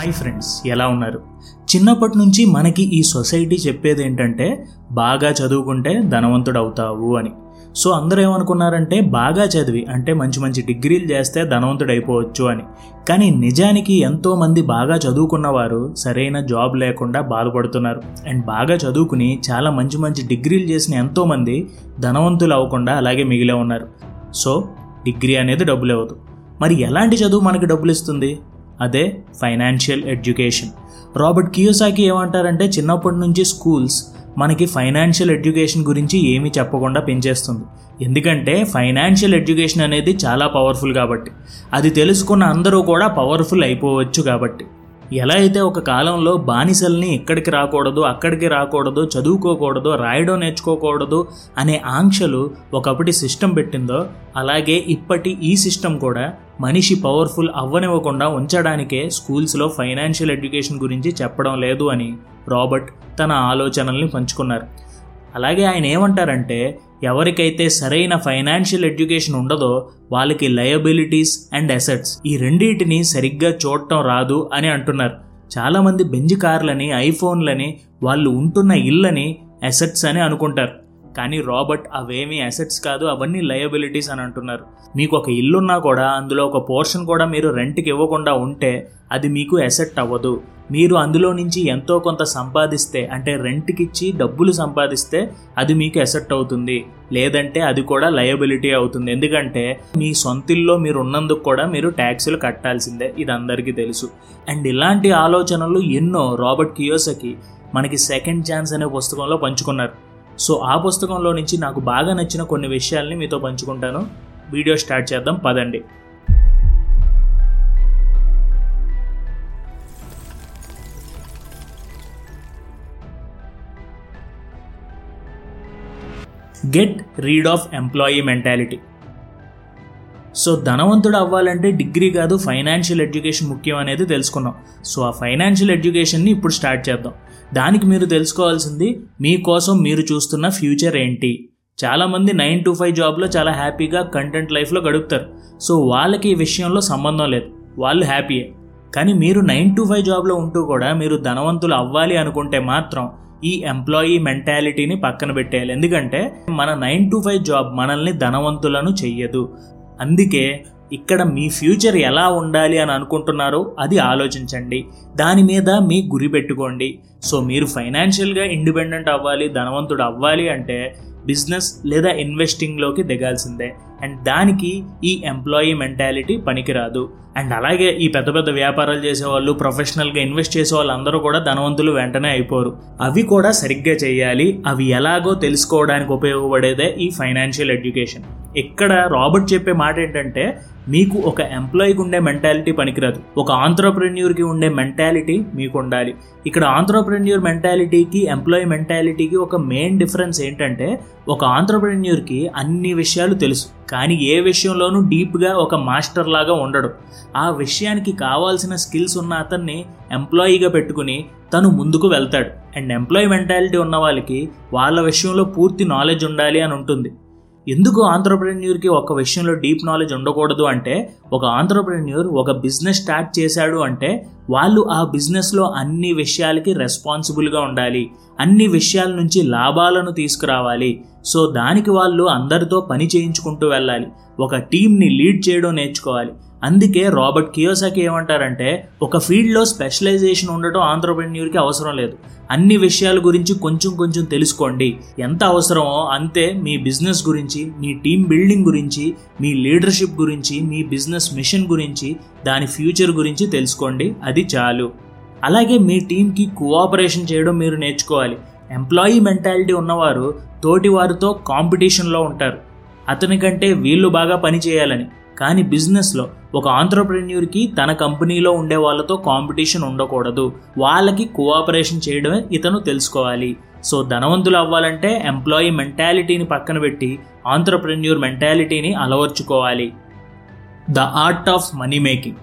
Hi friends ఎలా ఉన్నారు? చిన్నప్పటి నుంచి మనకి ఈ సొసైటీ చెప్పేది ఏంటంటే బాగా చదువుకుంటే ధనవంతుడు అవుతావు అని. సో అందరూ ఏమనుకున్నారంటే బాగా చదివి అంటే మంచి మంచి డిగ్రీలు చేస్తే ధనవంతుడు అయిపోవచ్చు అని. కానీ నిజానికి ఎంతోమంది బాగా చదువుకున్నవారు సరైన జాబ్ లేకుండా బాధపడుతున్నారు. అండ్ బాగా చదువుకుని చాలా మంచి మంచి డిగ్రీలు చేసిన ఎంతోమంది ధనవంతులు అవ్వకుండా అలాగే మిగిలే ఉన్నారు. సో డిగ్రీ అనేది డబ్బులు అవ్వదు మరి ఎలాంటి చదువు మనకి డబ్బులు ఇస్తుంది అదే ఫైనాన్షియల్ ఎడ్యుకేషన్. రాబర్ట్ కియోసాకి ఏమంటారంటే చిన్నప్పటి నుంచి స్కూల్స్ మనకి ఫైనాన్షియల్ ఎడ్యుకేషన్ గురించి ఏమీ చెప్పకుండా పెంచేస్తుంది. ఎందుకంటే ఫైనాన్షియల్ ఎడ్యుకేషన్ అనేది చాలా పవర్ఫుల్ కాబట్టి. అది తెలుసుకున్న అందరూ కూడా పవర్ఫుల్ అయిపోవచ్చు కాబట్టి. ఎలా అయితే ఒక కాలంలో బానిసల్ని ఇక్కడికి రాకూడదు అక్కడికి రాకూడదు చదువుకోకూడదు రాయడం నేర్చుకోకూడదు అనే ఆంక్షలు ఒకప్పటి సిస్టమ్ పెట్టిందో అలాగే ఇప్పటి ఈ సిస్టమ్ కూడా మనిషి పవర్ఫుల్ అవ్వనివ్వకుండా ఉంచడానికే స్కూల్స్లో ఫైనాన్షియల్ ఎడ్యుకేషన్ గురించి చెప్పడం లేదు అని రాబర్ట్ తన ఆలోచనల్ని పంచుకున్నారు. అలాగే ఆయన ఏమంటారంటే ఎవరికైతే సరైన ఫైనాన్షియల్ ఎడ్యుకేషన్ ఉండదో వాళ్ళకి లయబిలిటీస్ అండ్ అసెట్స్ ఈ రెండింటిని సరిగ్గా చూడటం రాదు అని అంటున్నారు. చాలామంది బెంజ్ కార్లని ఐఫోన్లని వాళ్ళు ఉంటున్న ఇళ్ళని అసెట్స్ అని అనుకుంటారు. కానీ రాబర్ట్ అవేమీ అసెట్స్ కాదు అవన్నీ లయబిలిటీస్ అని అంటున్నారు. మీకు ఒక ఇల్లున్నా కూడా అందులో ఒక పోర్షన్ కూడా మీరు రెంట్కి ఇవ్వకుండా ఉంటే అది మీకు అసెట్ అవ్వదు. మీరు అందులో నుంచి ఎంతో కొంత సంపాదిస్తే అంటే రెంట్కి ఇచ్చి డబ్బులు సంపాదిస్తే అది మీకు అసెట్ అవుతుంది. లేదంటే అది కూడా లయబిలిటీ అవుతుంది. ఎందుకంటే మీ సొంతిల్లో మీరు ఉన్నందుకు కూడా మీరు ట్యాక్సులు కట్టాల్సిందే. ఇది అందరికీ తెలుసు. అండ్ ఇలాంటి ఆలోచనలు ఎన్నో రాబర్ట్ కియోసకి మనకి సెకండ్ ఛాన్స్ అనే పుస్తకంలో పంచుకున్నారు. సో ఆ పుస్తకంలో నుంచి నాకు బాగా నచ్చిన కొన్ని విషయాల్ని మీతో పంచుకుంటాను. వీడియో స్టార్ట్ చేద్దాం పదండి. Get rid of employee mentality so ధనవంతుడు అవ్వాలంటే డిగ్రీ కాదు ఫైనాన్షియల్ ఎడ్యుకేషన్ ముఖ్యం అనేది తెలుసుకున్నాం. సో ఆ ఫైనాన్షియల్ ఎడ్యుకేషన్ని ఇప్పుడు స్టార్ట్ చేద్దాం. దానికి మీరు తెలుసుకోవాల్సింది మీకోసం మీరు చూస్తున్న ఫ్యూచర్ ఏంటి? చాలామంది నైన్ టు ఫైవ్ జాబ్లో చాలా హ్యాపీగా కంటెంట్ లైఫ్లో గడుపుతారు. సో వాళ్ళకి ఈ విషయంలో సంబంధం లేదు. వాళ్ళు హ్యాపీయే. కానీ మీరు నైన్ టు ఫైవ్ జాబ్లో ఉంటూ కూడా మీరు ధనవంతులు అవ్వాలి అనుకుంటే మాత్రం ఈ ఎంప్లాయీ మెంటాలిటీని పక్కన పెట్టేయాలి. ఎందుకంటే మన నైన్ టు ఫైవ్ జాబ్ మనల్ని ధనవంతులను చెయ్యదు. అందుకే ఇక్కడ మీ ఫ్యూచర్ ఎలా ఉండాలి అని అనుకుంటున్నారో అది ఆలోచించండి. దాని మీద మీ గురి పెట్టుకోండి. సో మీరు ఫైనాన్షియల్గా ఇండిపెండెంట్ అవ్వాలి ధనవంతుడు అవ్వాలి అంటే బిజినెస్ లేదా ఇన్వెస్టింగ్లోకి దిగాల్సిందే. అండ్ దానికి ఈ ఎంప్లాయీ మెంటాలిటీ పనికిరాదు. అండ్ అలాగే ఈ పెద్ద పెద్ద వ్యాపారాలు చేసేవాళ్ళు ప్రొఫెషనల్గా ఇన్వెస్ట్ చేసే వాళ్ళందరూ కూడా ధనవంతులు వెంటనే అయిపోరు. అవి కూడా సరిగ్గా చేయాలి. అవి ఎలాగో తెలుసుకోవడానికి ఉపయోగపడేదే ఈ ఫైనాన్షియల్ ఎడ్యుకేషన్. ఇక్కడ రాబర్ట్ చెప్పే మాట ఏంటంటే మీకు ఒక ఎంప్లాయీకి ఉండే మెంటాలిటీ పనికిరాదు. ఒక ఆంధ్రప్రెన్యూర్కి ఉండే మెంటాలిటీ మీకు ఉండాలి ఇక్కడ ఆంధ్రప్రెన్యూర్ మెంటాలిటీకి ఎంప్లాయీ మెంటాలిటీకి ఒక మెయిన్ డిఫరెన్స్ ఏంటంటే ఒక ఆంధ్రప్రెన్యూర్కి అన్ని విషయాలు తెలుసు. కానీ ఏ విషయంలోనూ డీప్గా ఒక మాస్టర్ లాగా ఉండడు. ఆ విషయానికి కావాల్సిన స్కిల్స్ ఉన్న అతన్ని ఎంప్లాయీగా పెట్టుకుని తను ముందుకు వెళ్తాడు. అండ్ ఎంప్లాయీ మెంటాలిటీ ఉన్న వాళ్ళకి వాళ్ళ విషయంలో పూర్తి నాలెడ్జ్ ఉండాలి అని ఉంటుంది. ఎందుకు ఆంటర్ప్రెన్యూర్కి ఒక విషయంలో డీప్ నాలెడ్జ్ ఉండకూడదు అంటే ఒక ఆంటర్ప్రెన్యూర్ ఒక బిజినెస్ స్టార్ట్ చేశాడు అంటే వాళ్ళు ఆ బిజినెస్లో అన్ని విషయాలకి రెస్పాన్సిబుల్గా ఉండాలి. అన్ని విషయాల నుంచి లాభాలను తీసుకురావాలి. సో దానికి వాళ్ళు అందరితో పని చేయించుకుంటూ వెళ్ళాలి. ఒక టీంని లీడ్ చేయడం నేర్చుకోవాలి. అందుకే రాబర్ట్ కియోసాకి ఏమంటారంటే ఒక ఫీల్డ్లో స్పెషలైజేషన్ ఉండటం ఆంధ్రప్రెన్యూర్కి అవసరం లేదు. అన్ని విషయాల గురించి కొంచెం కొంచెం తెలుసుకోండి. ఎంత అవసరమో అంతే మీ బిజినెస్ గురించి మీ టీం బిల్డింగ్ గురించి మీ లీడర్షిప్ గురించి మీ బిజినెస్ మిషన్ గురించి దాని ఫ్యూచర్ గురించి తెలుసుకోండి. అది చాలు. అలాగే మీ టీంకి కోఆపరేషన్ చేయడం మీరు నేర్చుకోవాలి. ఎంప్లాయీ మెంటాలిటీ ఉన్నవారు తోటి వారితో కాంపిటీషన్లో ఉంటారు. అతని కంటే వీళ్ళు బాగా పని చేయాలని. కానీ బిజినెస్లో ఒక ఆంటర్ప్రెన్యూర్కి తన కంపెనీలో ఉండే వాళ్ళతో కాంపిటీషన్ ఉండకూడదు. వాళ్ళకి కోఆపరేషన్ చేయడమే ఇతను తెలుసుకోవాలి. సో ధనవంతులు అవ్వాలంటే ఎంప్లాయీ మెంటాలిటీని పక్కన పెట్టి ఆంటర్ప్రెన్యూర్ మెంటాలిటీని అలవర్చుకోవాలి. The art of money making.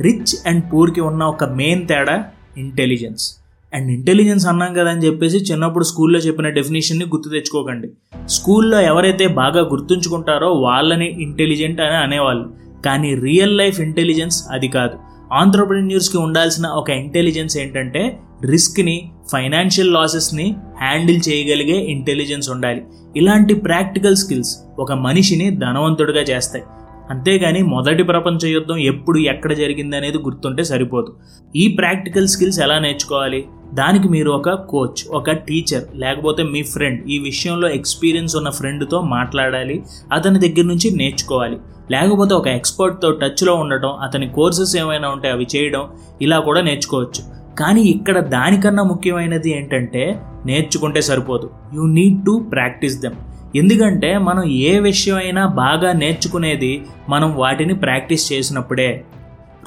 Rich and పూర్కి ఉన్న ఒక మెయిన్ తేడా ఇంటెలిజెన్స్. అండ్ ఇంటెలిజెన్స్ అన్నాం కదా అని చెప్పేసి చిన్నప్పుడు స్కూల్లో చెప్పిన డెఫినేషన్ని గుర్తు తెచ్చుకోకండి. స్కూల్లో ఎవరైతే బాగా గుర్తుంచుకుంటారో వాళ్ళని ఇంటెలిజెంట్ అని అనేవాళ్ళు. కానీ రియల్ లైఫ్ ఇంటెలిజెన్స్ అది కాదు. ఆంటర్ప్రెన్యూర్స్కి ఉండాల్సిన ఒక ఇంటెలిజెన్స్ ఏంటంటే రిస్క్ని ఫైనాన్షియల్ లాసెస్ని హ్యాండిల్ చేయగలిగే ఇంటెలిజెన్స్ ఉండాలి. ఇలాంటి ప్రాక్టికల్ స్కిల్స్ ఒక మనిషిని ధనవంతుడిగా చేస్తాయి. అంతేగాని మొదటి ప్రపంచ యుద్ధం ఎప్పుడు ఎక్కడ జరిగింది అనేది గుర్తుంటే సరిపోదు. ఈ ప్రాక్టికల్ స్కిల్స్ ఎలా నేర్చుకోవాలి? దానికి మీరు ఒక కోచ్ ఒక టీచర్ లేకపోతే మీ ఫ్రెండ్ ఈ విషయంలో ఎక్స్పీరియన్స్ ఉన్న ఫ్రెండ్తో మాట్లాడాలి అతని దగ్గర నుంచి నేర్చుకోవాలి. లేకపోతే ఒక ఎక్స్పర్ట్తో టచ్లో ఉండటం అతని కోర్సెస్ ఏమైనా ఉంటే అవి చేయడం ఇలా కూడా నేర్చుకోవచ్చు. కానీ ఇక్కడ దానికన్నా ముఖ్యమైనది ఏంటంటే నేర్చుకుంటే సరిపోదు. You need to practice them ఎందుకంటే మనం ఏ విషయమైనా బాగా నేర్చుకునేది మనం వాటిని ప్రాక్టీస్ చేసినప్పుడే.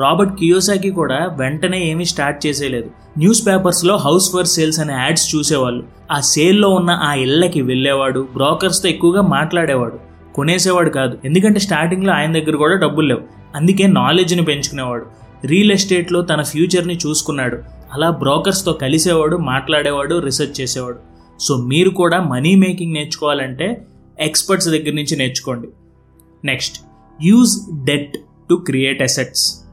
రాబర్ట్ కియోసాకి కూడా వెంటనే ఏమీ స్టార్ట్ చేసేయలేదు. న్యూస్ పేపర్స్లో హౌస్ ఫర్ సేల్స్ అనే యాడ్స్ చూసేవాళ్ళు. ఆ సేల్లో ఉన్న ఆ ఇళ్ళకి వెళ్ళేవాడు బ్రోకర్స్తో ఎక్కువగా మాట్లాడేవాడు. కొనేసేవాడు కాదు. ఎందుకంటే స్టార్టింగ్లో ఆయన దగ్గర కూడా డబ్బులు లేవు. అందుకే నాలెడ్జ్ని పెంచుకునేవాడు. రియల్ ఎస్టేట్లో తన ఫ్యూచర్ని చూసుకున్నాడు. అలా బ్రోకర్స్తో కలిసేవాడు మాట్లాడేవాడు రీసెర్చ్ చేసేవాడు. సో మీరు కూడా మనీ మేకింగ్ నేర్చుకోవాలంటే ఎక్స్పర్ట్స్ దగ్గర నుంచి నేర్చుకోండి. Next use debt to create assets.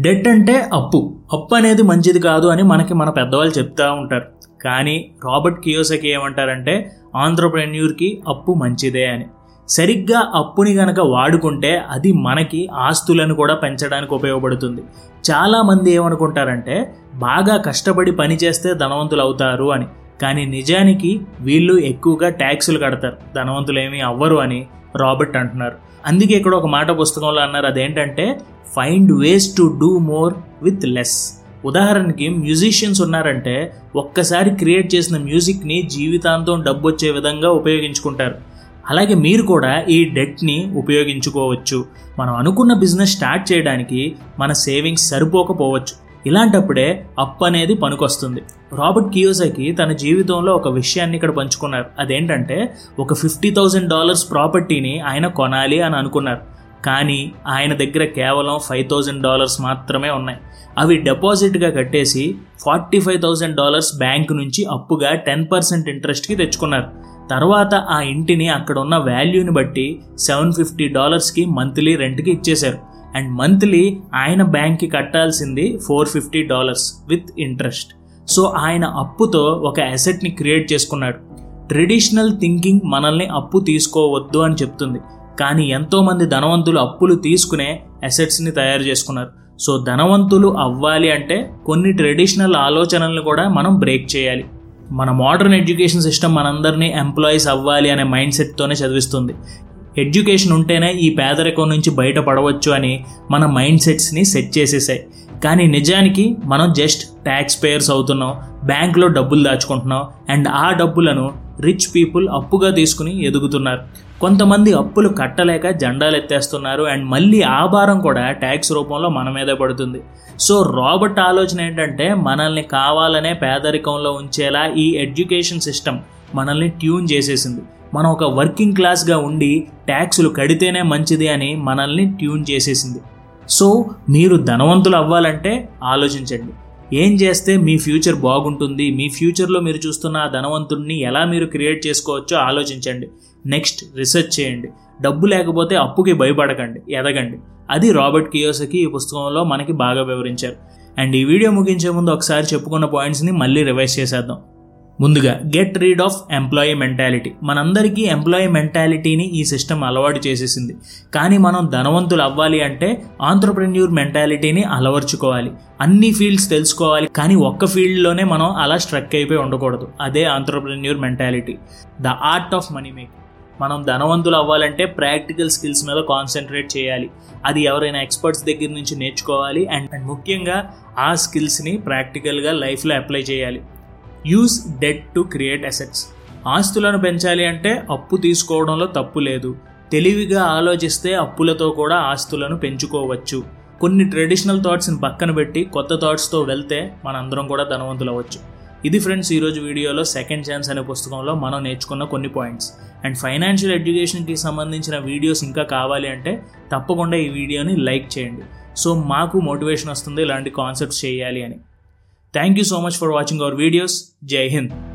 Debt అంటే అప్పు. అప్పు అనేది మంచిది కాదు అని మనకి మన పెద్దవాళ్ళు చెప్తూ ఉంటారు. కానీ రాబర్ట్ కియోసకి ఏమంటారంటే ఆంధ్రప్రెన్యూర్కి అప్పు మంచిదే అని. సరిగ్గా అప్పుని గనక వాడుకుంటే అది మనకి ఆస్తులను కూడా పెంచడానికి ఉపయోగపడుతుంది. చాలామంది ఏమనుకుంటారంటే బాగా కష్టపడి పని చేస్తే ధనవంతులు అవుతారు అని. కానీ నిజానికి వీళ్ళు ఎక్కువగా ట్యాక్సులు కడతారు. ధనవంతులు ఏమీ అవ్వరు అని. రాబర్ట్ అంటున్నారు. అందుకే ఇక్కడ ఒక మాట పుస్తకంలో అన్నారు అదేంటంటే find ways to do more with less ఉదాహరణకి మ్యూజిషియన్స్ ఉన్నారంటే ఒక్కసారి క్రియేట్ చేసిన మ్యూజిక్ని జీవితాంతం డబ్బు వచ్చే విధంగా ఉపయోగించుకుంటారు. అలాగే మీరు కూడా ఈ డెట్ని ఉపయోగించుకోవచ్చు. మనం అనుకున్న బిజినెస్ స్టార్ట్ చేయడానికి మన సేవింగ్స్ సరిపోకపోవచ్చు. ఇలాంటప్పుడే అప్పు అనేది పనికొస్తుంది. రాబర్ట్ కియోసకి తన జీవితంలో ఒక విషయాన్ని ఇక్కడ పంచుకున్నారు. అదేంటంటే ఒక ఫిఫ్టీ థౌజండ్ డాలర్స్ ప్రాపర్టీని ఆయన కొనాలి అని అనుకున్నారు. కానీ ఆయన దగ్గర కేవలం ఫైవ్ థౌజండ్ డాలర్స్ మాత్రమే ఉన్నాయి. అవి డిపాజిట్గా కట్టేసి forty five thousand dollars bank నుంచి అప్పుగా టెన్ పర్సెంట్ ఇంట్రెస్ట్కి తెచ్చుకున్నారు. తర్వాత ఆ ఇంటిని అక్కడ ఉన్న వాల్యూని బట్టి సెవెన్ ఫిఫ్టీ డాలర్స్కి మంత్లీ రెంట్కి ఇచ్చేశారు. అండ్ మంత్లీ ఆయన బ్యాంక్కి కట్టాల్సింది four fifty dollars with interest so ఆయన అప్పుతో ఒక అసెట్ని క్రియేట్ చేసుకున్నాడు. ట్రెడిషనల్ థింకింగ్ మనల్ని అప్పు తీసుకోవద్దు అని చెప్తుంది. కానీ ఎంతోమంది ధనవంతులు అప్పులు తీసుకునే అసెట్స్ని తయారు చేసుకున్నారు. సో ధనవంతులు అవ్వాలి అంటే కొన్ని ట్రెడిషనల్ ఆలోచనలను కూడా మనం బ్రేక్ చేయాలి. మన మోడర్న్ ఎడ్యుకేషన్ సిస్టమ్ మనందరినీ ఎంప్లాయీస్ అవ్వాలి అనే మైండ్ సెట్తోనే చదివిస్తుంది. ఎడ్యుకేషన్ ఉంటేనే ఈ పేదరికం నుంచి బయటపడవచ్చు అని మన మైండ్ సెట్స్ని సెట్ చేసేసాయి. కానీ నిజానికి మనం జస్ట్ ట్యాక్స్ పేయర్స్ అవుతున్నాం బ్యాంకులో డబ్బులు దాచుకుంటున్నాం అండ్ ఆ డబ్బులను రిచ్ పీపుల్ అప్పుగా తీసుకుని ఎదుగుతున్నారు. కొంతమంది అప్పులు కట్టలేక జెండాలు ఎత్తేస్తున్నారు అండ్ మళ్ళీ ఆ భారం కూడా ట్యాక్స్ రూపంలో మన మీదే పడుతుంది. సో రాబర్ట్ ఆలోచన ఏంటంటే మనల్ని కావాలనే పేదరికంలో ఉంచేలా ఈ ఎడ్యుకేషన్ సిస్టమ్ మనల్ని ట్యూన్ చేసేసింది. మనం ఒక వర్కింగ్ క్లాస్గా ఉండి ట్యాక్సులు కడితేనే మంచిది అని మనల్ని ట్యూన్ చేసేసింది. సో మీరు ధనవంతులు అవ్వాలంటే ఆలోచించండి. ఏం చేస్తే మీ ఫ్యూచర్ బాగుంటుంది మీ ఫ్యూచర్లో మీరు చూస్తున్న ఆ ధనవంతుడిని ఎలా మీరు క్రియేట్ చేసుకోవచ్చో ఆలోచించండి. నెక్స్ట్ రీసెర్చ్ చేయండి. డబ్బు లేకపోతే అప్పుకి భయపడకండి ఎదగండి. అది రాబర్ట్ కియోసకి ఈ పుస్తకంలో మనకి బాగా వివరించారు. అండ్ ఈ వీడియో ముగించే ముందు ఒకసారి చెప్పుకున్న పాయింట్స్ని మళ్ళీ రివైజ్ చేసేద్దాం. ముందుగా get rid of employee mentality మనందరికీ ఎంప్లాయీ మెంటాలిటీని ఈ సిస్టమ్ అలవాటు చేసేసింది. కానీ మనం ధనవంతులు అవ్వాలి అంటే ఆంటర్ప్రెన్యూర్ మెంటాలిటీని అలవర్చుకోవాలి. అన్ని ఫీల్డ్స్ తెలుసుకోవాలి కానీ ఒక్క ఫీల్డ్లోనే మనం అలా స్ట్రక్ అయిపోయి ఉండకూడదు. అదే entrepreneur mentality the art of money making మనం ధనవంతులు అవ్వాలంటే ప్రాక్టికల్ స్కిల్స్ మీద కాన్సన్ట్రేట్ చేయాలి. అది ఎవరైనా ఎక్స్పర్ట్స్ దగ్గర నుంచి నేర్చుకోవాలి. అండ్ అండ్ ముఖ్యంగా ఆ స్కిల్స్ని ప్రాక్టికల్గా లైఫ్లో అప్లై చేయాలి. Use debt to create assets ఆస్తులను పెంచాలి అంటే అప్పు తీసుకోవడంలో తప్పు లేదు. తెలివిగా ఆలోచిస్తే అప్పులతో కూడా ఆస్తులను పెంచుకోవచ్చు. కొన్ని ట్రెడిషనల్ థాట్స్ని పక్కన పెట్టి కొత్త థాట్స్తో వెళ్తే మనందరం కూడా ధనవంతులు అవ్వచ్చు. ఇది ఫ్రెండ్స్ ఈరోజు వీడియోలో సెకండ్ ఛాన్స్ అనే పుస్తకంలో మనం నేర్చుకున్న కొన్ని పాయింట్స్ అండ్ ఫైనాన్షియల్ ఎడ్యుకేషన్కి సంబంధించిన వీడియోస్ ఇంకా కావాలి అంటే తప్పకుండా ఈ వీడియోని లైక్ చేయండి. సో మాకు మోటివేషన్ వస్తుంది ఇలాంటి కాన్సెప్ట్స్ చేయాలి అని. Thank you so much for watching our videos. Jai Hind.